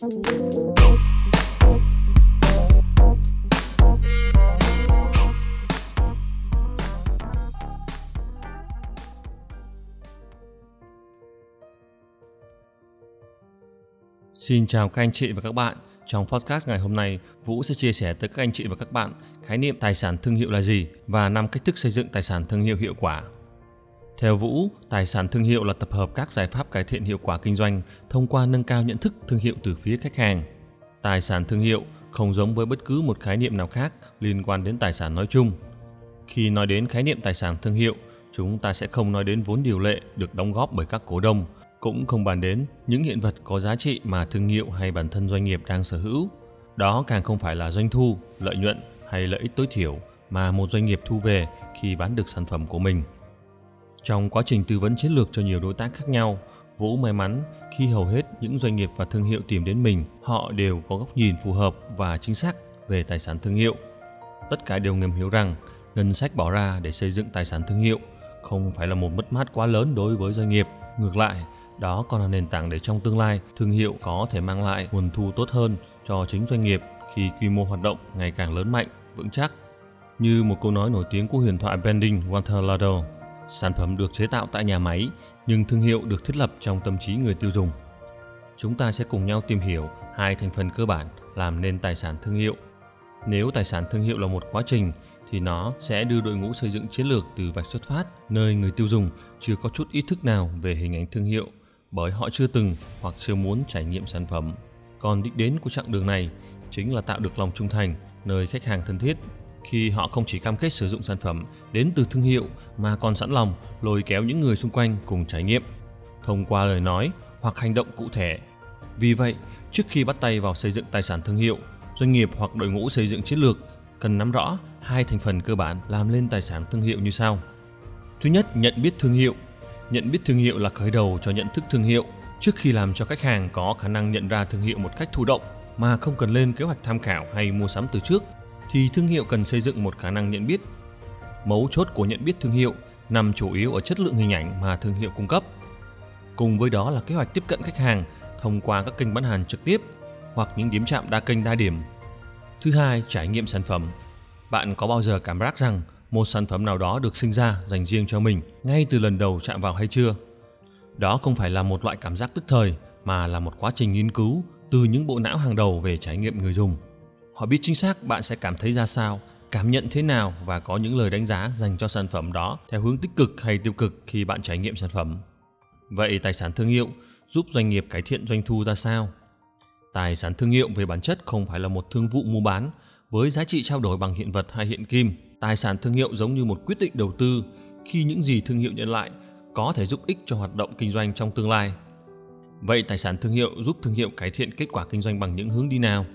Xin chào các anh chị và các bạn. Trong podcast ngày hôm nay, Vũ sẽ chia sẻ tới các anh chị và các bạn khái niệm tài sản thương hiệu là gì và năm cách thức xây dựng tài sản thương hiệu hiệu quả. Theo Vũ, tài sản thương hiệu là tập hợp các giải pháp cải thiện hiệu quả kinh doanh thông qua nâng cao nhận thức thương hiệu từ phía khách hàng. Tài sản thương hiệu không giống với bất cứ một khái niệm nào khác liên quan đến tài sản nói chung. Khi nói đến khái niệm tài sản thương hiệu, chúng ta sẽ không nói đến vốn điều lệ được đóng góp bởi các cổ đông, cũng không bàn đến những hiện vật có giá trị mà thương hiệu hay bản thân doanh nghiệp đang sở hữu. Đó càng không phải là doanh thu, lợi nhuận hay lợi ích tối thiểu mà một doanh nghiệp thu về khi bán được sản phẩm của mình. Trong quá trình tư vấn chiến lược cho nhiều đối tác khác nhau, Vũ may mắn khi hầu hết những doanh nghiệp và thương hiệu tìm đến mình, họ đều có góc nhìn phù hợp và chính xác về tài sản thương hiệu. Tất cả đều ngầm hiểu rằng ngân sách bỏ ra để xây dựng tài sản thương hiệu không phải là một mất mát quá lớn đối với doanh nghiệp. Ngược lại, đó còn là nền tảng để trong tương lai thương hiệu có thể mang lại nguồn thu tốt hơn cho chính doanh nghiệp khi quy mô hoạt động ngày càng lớn mạnh, vững chắc. Như một câu nói nổi tiếng của huyền thoại Bending Walter Lado, sản phẩm được chế tạo tại nhà máy, nhưng thương hiệu được thiết lập trong tâm trí người tiêu dùng. Chúng ta sẽ cùng nhau tìm hiểu hai thành phần cơ bản làm nên tài sản thương hiệu. Nếu tài sản thương hiệu là một quá trình, thì nó sẽ đưa đội ngũ xây dựng chiến lược từ vạch xuất phát, nơi người tiêu dùng chưa có chút ý thức nào về hình ảnh thương hiệu, bởi họ chưa từng hoặc chưa muốn trải nghiệm sản phẩm. Còn đích đến của chặng đường này chính là tạo được lòng trung thành nơi khách hàng thân thiết khi họ không chỉ cam kết sử dụng sản phẩm đến từ thương hiệu mà còn sẵn lòng lôi kéo những người xung quanh cùng trải nghiệm thông qua lời nói hoặc hành động cụ thể. Vì vậy, trước khi bắt tay vào xây dựng tài sản thương hiệu, doanh nghiệp hoặc đội ngũ xây dựng chiến lược cần nắm rõ hai thành phần cơ bản làm lên tài sản thương hiệu như sau. Thứ nhất, nhận biết thương hiệu Nhận biết thương hiệu là khởi đầu cho nhận thức thương hiệu. Trước khi làm cho khách hàng có khả năng nhận ra thương hiệu một cách thụ động mà không cần lên kế hoạch tham khảo hay mua sắm từ trước, thì thương hiệu cần xây dựng một khả năng nhận biết. Mấu chốt của nhận biết thương hiệu nằm chủ yếu ở chất lượng hình ảnh mà thương hiệu cung cấp. Cùng với đó là kế hoạch tiếp cận khách hàng thông qua các kênh bán hàng trực tiếp hoặc những điểm chạm đa kênh đa điểm. Thứ hai, trải nghiệm sản phẩm. Bạn có bao giờ cảm giác rằng một sản phẩm nào đó được sinh ra dành riêng cho mình ngay từ lần đầu chạm vào hay chưa đó không phải là một loại cảm giác tức thời mà là một quá trình nghiên cứu từ những bộ não hàng đầu về trải nghiệm người dùng họ biết chính xác bạn sẽ cảm thấy ra sao, cảm nhận thế nào và có những lời đánh giá dành cho sản phẩm đó theo hướng tích cực hay tiêu cực khi bạn trải nghiệm sản phẩm vậy tài sản thương hiệu giúp doanh nghiệp cải thiện doanh thu ra sao tài sản thương hiệu về bản chất không phải là một thương vụ mua bán với giá trị trao đổi bằng hiện vật hay hiện kim Tài sản thương hiệu giống như một quyết định đầu tư khi những gì thương hiệu nhận lại có thể giúp ích cho hoạt động kinh doanh trong tương lai. Vậy tài sản thương hiệu giúp thương hiệu cải thiện kết quả kinh doanh bằng những hướng đi nào?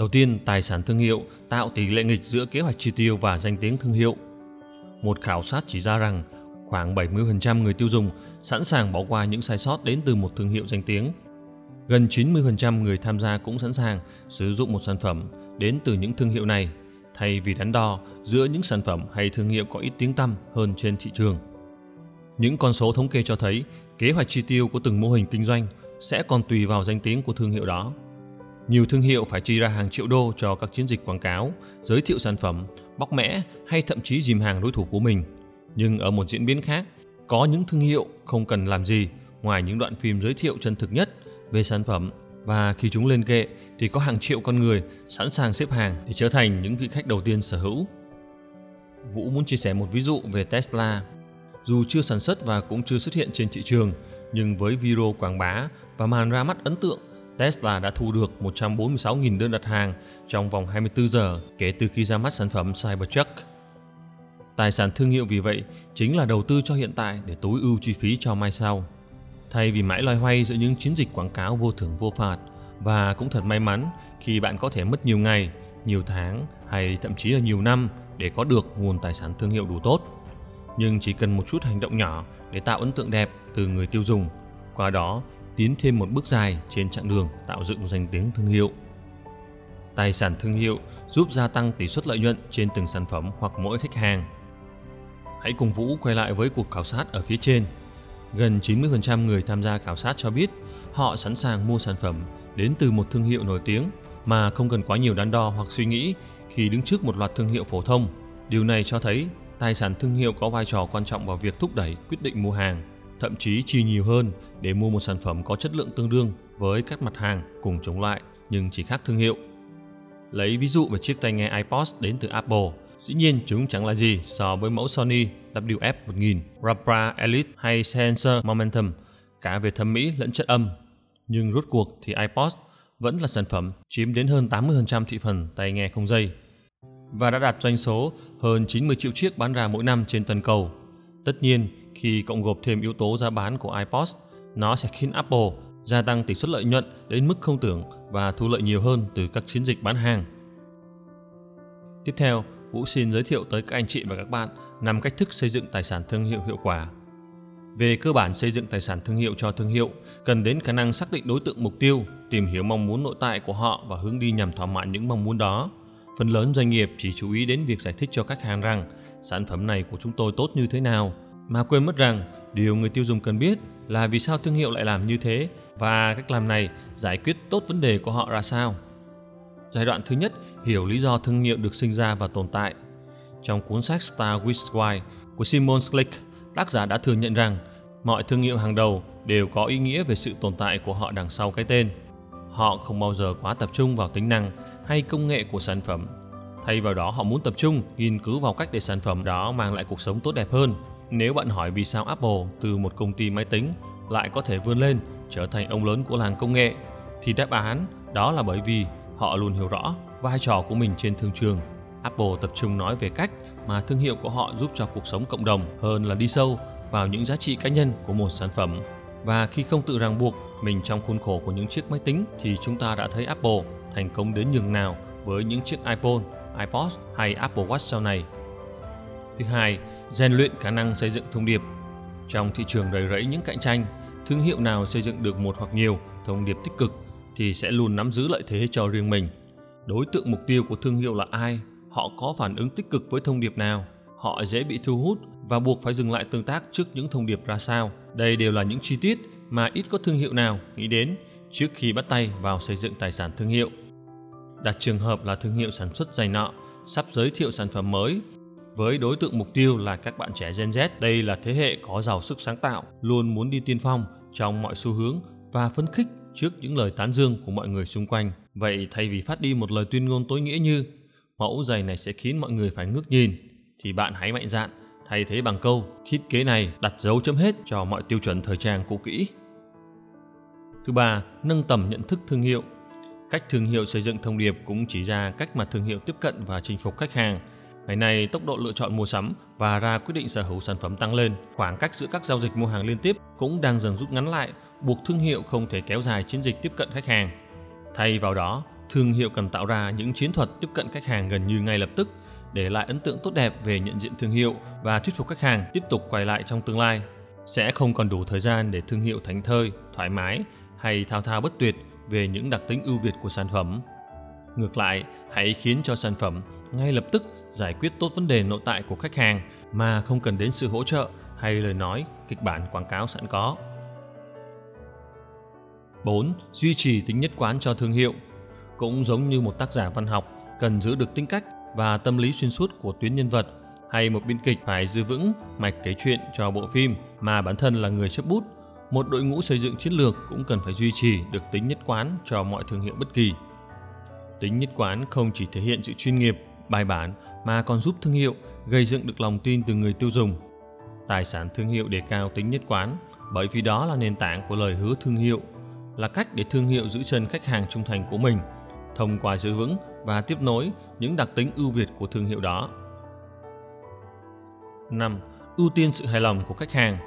Đầu tiên, tài sản thương hiệu tạo tỷ lệ nghịch giữa kế hoạch chi tiêu và danh tiếng thương hiệu. Một khảo sát chỉ ra rằng khoảng 70% người tiêu dùng sẵn sàng bỏ qua những sai sót đến từ một thương hiệu danh tiếng. Gần 90% người tham gia cũng sẵn sàng sử dụng một sản phẩm đến từ những thương hiệu này thay vì đắn đo giữa những sản phẩm hay thương hiệu có ít tiếng tăm hơn trên thị trường. Những con số thống kê cho thấy kế hoạch chi tiêu của từng mô hình kinh doanh sẽ còn tùy vào danh tiếng của thương hiệu đó. Nhiều thương hiệu phải chi ra hàng triệu đô cho các chiến dịch quảng cáo, giới thiệu sản phẩm, bóc mẽ hay thậm chí dìm hàng đối thủ của mình. Nhưng ở một diễn biến khác, có những thương hiệu không cần làm gì ngoài những đoạn phim giới thiệu chân thực nhất về sản phẩm và khi chúng lên kệ thì có hàng triệu con người sẵn sàng xếp hàng để trở thành những vị khách đầu tiên sở hữu. Vũ muốn chia sẻ một ví dụ về Tesla. Dù chưa sản xuất và cũng chưa xuất hiện trên thị trường, nhưng với video quảng bá và màn ra mắt ấn tượng, Tesla đã thu được 146.000 đơn đặt hàng trong vòng 24 giờ kể từ khi ra mắt sản phẩm Cybertruck. Tài sản thương hiệu vì vậy chính là đầu tư cho hiện tại để tối ưu chi phí cho mai sau. Thay vì mãi loay hoay giữa những chiến dịch quảng cáo vô thưởng vô phạt và cũng thật may mắn khi bạn có thể mất nhiều ngày, nhiều tháng hay thậm chí là nhiều năm để có được nguồn tài sản thương hiệu đủ tốt. Nhưng chỉ cần một chút hành động nhỏ để tạo ấn tượng đẹp từ người tiêu dùng, qua đó tiến thêm một bước dài trên chặng đường tạo dựng danh tiếng thương hiệu. Tài sản thương hiệu giúp gia tăng tỷ suất lợi nhuận trên từng sản phẩm hoặc mỗi khách hàng. Hãy cùng Vũ quay lại với cuộc khảo sát ở phía trên Gần 90% người tham gia khảo sát cho biết họ sẵn sàng mua sản phẩm đến từ một thương hiệu nổi tiếng mà không cần quá nhiều đắn đo hoặc suy nghĩ khi đứng trước một loạt thương hiệu phổ thông. Điều này cho thấy tài sản thương hiệu có vai trò quan trọng vào việc thúc đẩy quyết định mua hàng, thậm chí chi nhiều hơn để mua một sản phẩm có chất lượng tương đương với các mặt hàng cùng chống lại nhưng chỉ khác thương hiệu. Lấy ví dụ về chiếc tai nghe iPod đến từ Apple, dĩ nhiên chúng chẳng là gì so với mẫu Sony WF-1000, Rapra Elite hay Sensor Momentum, cả về thẩm mỹ lẫn chất âm. Nhưng rốt cuộc thì iPod vẫn là sản phẩm chiếm đến hơn 80% thị phần tai nghe không dây và đã đạt doanh số hơn 90 triệu chiếc bán ra mỗi năm trên toàn cầu. Tất nhiên, khi cộng gộp thêm yếu tố giá bán của iPod, nó sẽ khiến Apple gia tăng tỷ suất lợi nhuận đến mức không tưởng và thu lợi nhiều hơn từ các chiến dịch bán hàng. Tiếp theo, Vũ xin giới thiệu tới các anh chị và các bạn năm cách thức xây dựng tài sản thương hiệu hiệu quả. Về cơ bản xây dựng tài sản thương hiệu cho thương hiệu, cần đến khả năng xác định đối tượng mục tiêu, tìm hiểu mong muốn nội tại của họ và hướng đi nhằm thỏa mãn những mong muốn đó. Phần lớn doanh nghiệp chỉ chú ý đến việc giải thích cho khách hàng rằng sản phẩm này của chúng tôi tốt như thế nào, mà quên mất rằng điều người tiêu dùng cần biết là vì sao thương hiệu lại làm như thế và cách làm này giải quyết tốt vấn đề của họ ra sao. Giai đoạn thứ nhất, hiểu lý do thương hiệu được sinh ra và tồn tại. Trong cuốn sách Star with Why của Simon Slick, tác giả đã thừa nhận rằng mọi thương hiệu hàng đầu đều có ý nghĩa về sự tồn tại của họ đằng sau cái tên. Họ không bao giờ quá tập trung vào tính năng hay công nghệ của sản phẩm. Thay vào đó họ muốn tập trung nghiên cứu vào cách để sản phẩm đó mang lại cuộc sống tốt đẹp hơn. Nếu bạn hỏi vì sao Apple từ một công ty máy tính lại có thể vươn lên trở thành ông lớn của làng công nghệ thì đáp án đó là bởi vì họ luôn hiểu rõ vai trò của mình trên thương trường. Apple tập trung nói về cách mà thương hiệu của họ giúp cho cuộc sống cộng đồng hơn là đi sâu vào những giá trị cá nhân của một sản phẩm. Và khi không tự ràng buộc mình trong khuôn khổ của những chiếc máy tính thì chúng ta đã thấy Apple thành công đến nhường nào với những chiếc iPhone, iPod hay Apple Watch sau này. Thứ hai, rèn luyện khả năng xây dựng thông điệp. Trong thị trường đầy rẫy những cạnh tranh, thương hiệu nào xây dựng được một hoặc nhiều thông điệp tích cực thì sẽ luôn nắm giữ lợi thế cho riêng mình. Đối tượng mục tiêu của thương hiệu là ai? Họ có phản ứng tích cực với thông điệp nào? Họ dễ bị thu hút và buộc phải dừng lại tương tác trước những thông điệp ra sao? Đây đều là những chi tiết mà ít có thương hiệu nào nghĩ đến trước khi bắt tay vào xây dựng tài sản thương hiệu. Đặt trường hợp là thương hiệu sản xuất giày nọ sắp giới thiệu sản phẩm mới với đối tượng mục tiêu là các bạn trẻ Gen Z. Đây là thế hệ có giàu sức sáng tạo, luôn muốn đi tiên phong trong mọi xu hướng và phấn khích trước những lời tán dương của mọi người xung quanh. Vậy thay vì phát đi một lời tuyên ngôn tối nghĩa như mẫu giày này sẽ khiến mọi người phải ngước nhìn, thì bạn hãy mạnh dạn thay thế bằng câu thiết kế này đặt dấu chấm hết cho mọi tiêu chuẩn thời trang cũ kỹ. Thứ ba, nâng tầm nhận thức thương hiệu. Cách thương hiệu xây dựng thông điệp cũng chỉ ra cách mà thương hiệu tiếp cận và chinh phục khách hàng. Ngày nay, tốc độ lựa chọn mua sắm và ra quyết định sở hữu sản phẩm tăng lên, khoảng cách giữa các giao dịch mua hàng liên tiếp cũng đang dần rút ngắn lại, buộc thương hiệu không thể kéo dài chiến dịch tiếp cận khách hàng. Thay vào đó, thương hiệu cần tạo ra những chiến thuật tiếp cận khách hàng gần như ngay lập tức để lại ấn tượng tốt đẹp về nhận diện thương hiệu và thuyết phục khách hàng tiếp tục quay lại trong tương lai. Sẽ không còn đủ thời gian để thương hiệu thánh thơi, thoải mái hay thao thao bất tuyệt về những đặc tính ưu việt của sản phẩm. Ngược lại, hãy khiến cho sản phẩm ngay lập tức giải quyết tốt vấn đề nội tại của khách hàng mà không cần đến sự hỗ trợ hay lời nói, kịch bản quảng cáo sẵn có. 4. Duy trì tính nhất quán cho thương hiệu. Cũng giống như một tác giả văn học cần giữ được tính cách và tâm lý xuyên suốt của tuyến nhân vật hay một biên kịch phải giữ vững mạch kể chuyện cho bộ phim mà bản thân là người chấp bút một đội ngũ xây dựng chiến lược cũng cần phải duy trì được tính nhất quán cho mọi thương hiệu bất kỳ. Tính nhất quán không chỉ thể hiện sự chuyên nghiệp, bài bản mà còn giúp thương hiệu gây dựng được lòng tin từ người tiêu dùng. Tài sản thương hiệu đề cao tính nhất quán bởi vì đó là nền tảng của lời hứa thương hiệu, là cách để thương hiệu giữ chân khách hàng trung thành của mình thông qua giữ vững và tiếp nối những đặc tính ưu việt của thương hiệu đó. 5. Ưu tiên sự hài lòng của khách hàng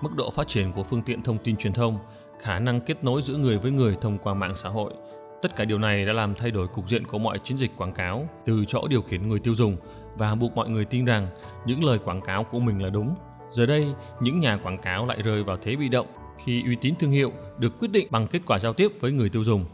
mức độ phát triển của phương tiện thông tin truyền thông, khả năng kết nối giữa người với người thông qua mạng xã hội. Tất cả điều này đã làm thay đổi cục diện của mọi chiến dịch quảng cáo từ chỗ điều khiển người tiêu dùng và buộc mọi người tin rằng những lời quảng cáo của mình là đúng. Giờ đây, những nhà quảng cáo lại rơi vào thế bị động khi uy tín thương hiệu được quyết định bằng kết quả giao tiếp với người tiêu dùng.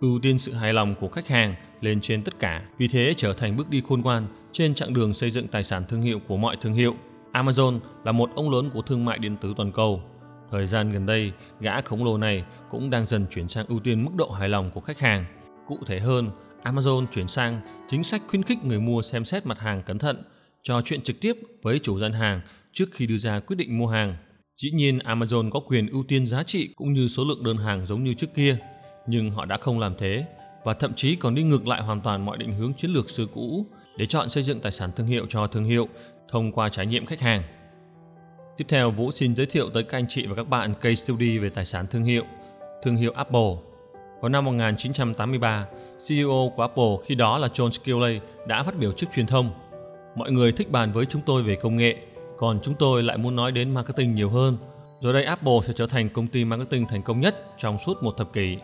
Ưu tiên sự hài lòng của khách hàng lên trên tất cả, vì thế trở thành bước đi khôn ngoan trên chặng đường xây dựng tài sản thương hiệu của mọi thương hiệu. Amazon là một ông lớn của thương mại điện tử toàn cầu. Thời gian gần đây, gã khổng lồ này cũng đang dần chuyển sang ưu tiên mức độ hài lòng của khách hàng. Cụ thể hơn, Amazon chuyển sang chính sách khuyến khích người mua xem xét mặt hàng cẩn thận, trò chuyện trực tiếp với chủ gian hàng trước khi đưa ra quyết định mua hàng. Dĩ nhiên Amazon có quyền ưu tiên giá trị cũng như số lượng đơn hàng giống như trước kia, nhưng họ đã không làm thế và thậm chí còn đi ngược lại hoàn toàn mọi định hướng chiến lược xưa cũ để chọn xây dựng tài sản thương hiệu cho thương hiệu thông qua trải nghiệm khách hàng. Tiếp theo, Vũ xin giới thiệu tới các anh chị và các bạn case study về tài sản thương hiệu, thương hiệu Apple. Vào năm 1983, CEO của Apple khi đó là John Sculley đã phát biểu trước truyền thông. Mọi người thích bàn với chúng tôi về công nghệ, còn chúng tôi lại muốn nói đến marketing nhiều hơn. Rồi đây Apple sẽ trở thành công ty marketing thành công nhất trong suốt một thập kỷ.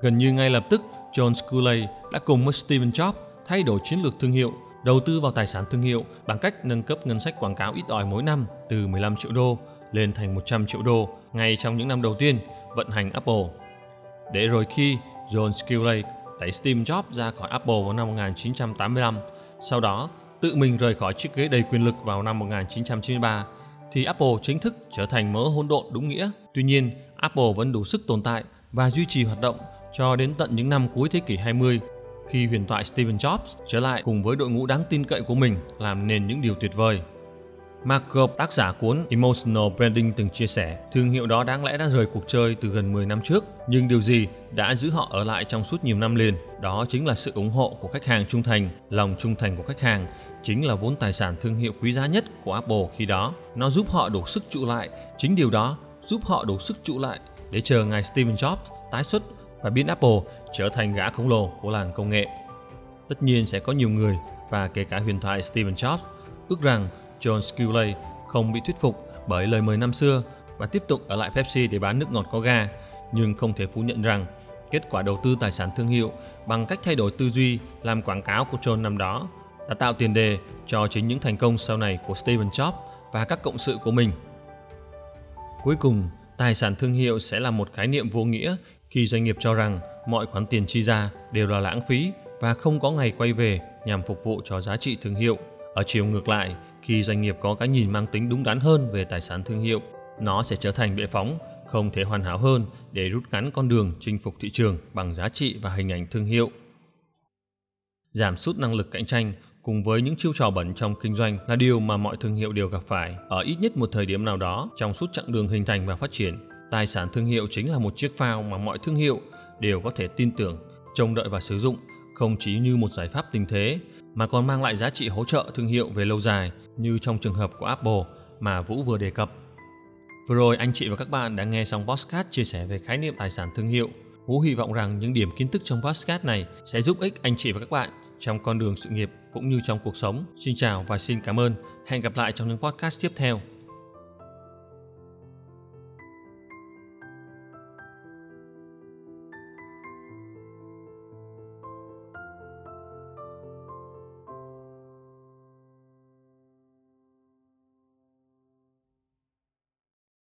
Gần như ngay lập tức, John Sculley đã cùng với Steve Jobs thay đổi chiến lược thương hiệu, đầu tư vào tài sản thương hiệu bằng cách nâng cấp ngân sách quảng cáo ít ỏi mỗi năm từ 15 triệu đô lên thành 100 triệu đô ngay trong những năm đầu tiên vận hành Apple. Để rồi khi John Sculley đẩy Steve Jobs ra khỏi Apple vào năm 1985, sau đó tự mình rời khỏi chiếc ghế đầy quyền lực vào năm 1993, thì Apple chính thức trở thành mớ hỗn độn đúng nghĩa. Tuy nhiên, Apple vẫn đủ sức tồn tại và duy trì hoạt động cho đến tận những năm cuối thế kỷ 20 khi huyền thoại Steven Jobs trở lại cùng với đội ngũ đáng tin cậy của mình làm nên những điều tuyệt vời. Mark Gop, tác giả cuốn Emotional Branding từng chia sẻ, thương hiệu đó đáng lẽ đã rời cuộc chơi từ gần 10 năm trước, nhưng điều gì đã giữ họ ở lại trong suốt nhiều năm liền? Đó chính là sự ủng hộ của khách hàng trung thành, lòng trung thành của khách hàng chính là vốn tài sản thương hiệu quý giá nhất của Apple khi đó. Nó giúp họ đủ sức trụ lại, chính điều đó giúp họ đủ sức trụ lại để chờ ngày Steven Jobs tái xuất và biến Apple trở thành gã khổng lồ của làng công nghệ. Tất nhiên sẽ có nhiều người và kể cả huyền thoại Steven Jobs ước rằng John Sculley không bị thuyết phục bởi lời mời năm xưa và tiếp tục ở lại Pepsi để bán nước ngọt có ga, nhưng không thể phủ nhận rằng kết quả đầu tư tài sản thương hiệu bằng cách thay đổi tư duy làm quảng cáo của John năm đó đã tạo tiền đề cho chính những thành công sau này của Steven Jobs và các cộng sự của mình. Cuối cùng, tài sản thương hiệu sẽ là một khái niệm vô nghĩa khi doanh nghiệp cho rằng mọi khoản tiền chi ra đều là lãng phí và không có ngày quay về nhằm phục vụ cho giá trị thương hiệu. Ở chiều ngược lại, khi doanh nghiệp có cái nhìn mang tính đúng đắn hơn về tài sản thương hiệu, nó sẽ trở thành bệ phóng không thể hoàn hảo hơn để rút ngắn con đường chinh phục thị trường bằng giá trị và hình ảnh thương hiệu. Giảm sút năng lực cạnh tranh cùng với những chiêu trò bẩn trong kinh doanh là điều mà mọi thương hiệu đều gặp phải ở ít nhất một thời điểm nào đó trong suốt chặng đường hình thành và phát triển. Tài sản thương hiệu chính là một chiếc phao mà mọi thương hiệu đều có thể tin tưởng, trông đợi và sử dụng, không chỉ như một giải pháp tình thế mà còn mang lại giá trị hỗ trợ thương hiệu về lâu dài như trong trường hợp của Apple mà Vũ vừa đề cập. Vừa rồi anh chị và các bạn đã nghe xong podcast chia sẻ về khái niệm tài sản thương hiệu. Vũ hy vọng rằng những điểm kiến thức trong podcast này sẽ giúp ích anh chị và các bạn trong con đường sự nghiệp cũng như trong cuộc sống. Xin chào và xin cảm ơn. Hẹn gặp lại trong những podcast tiếp theo.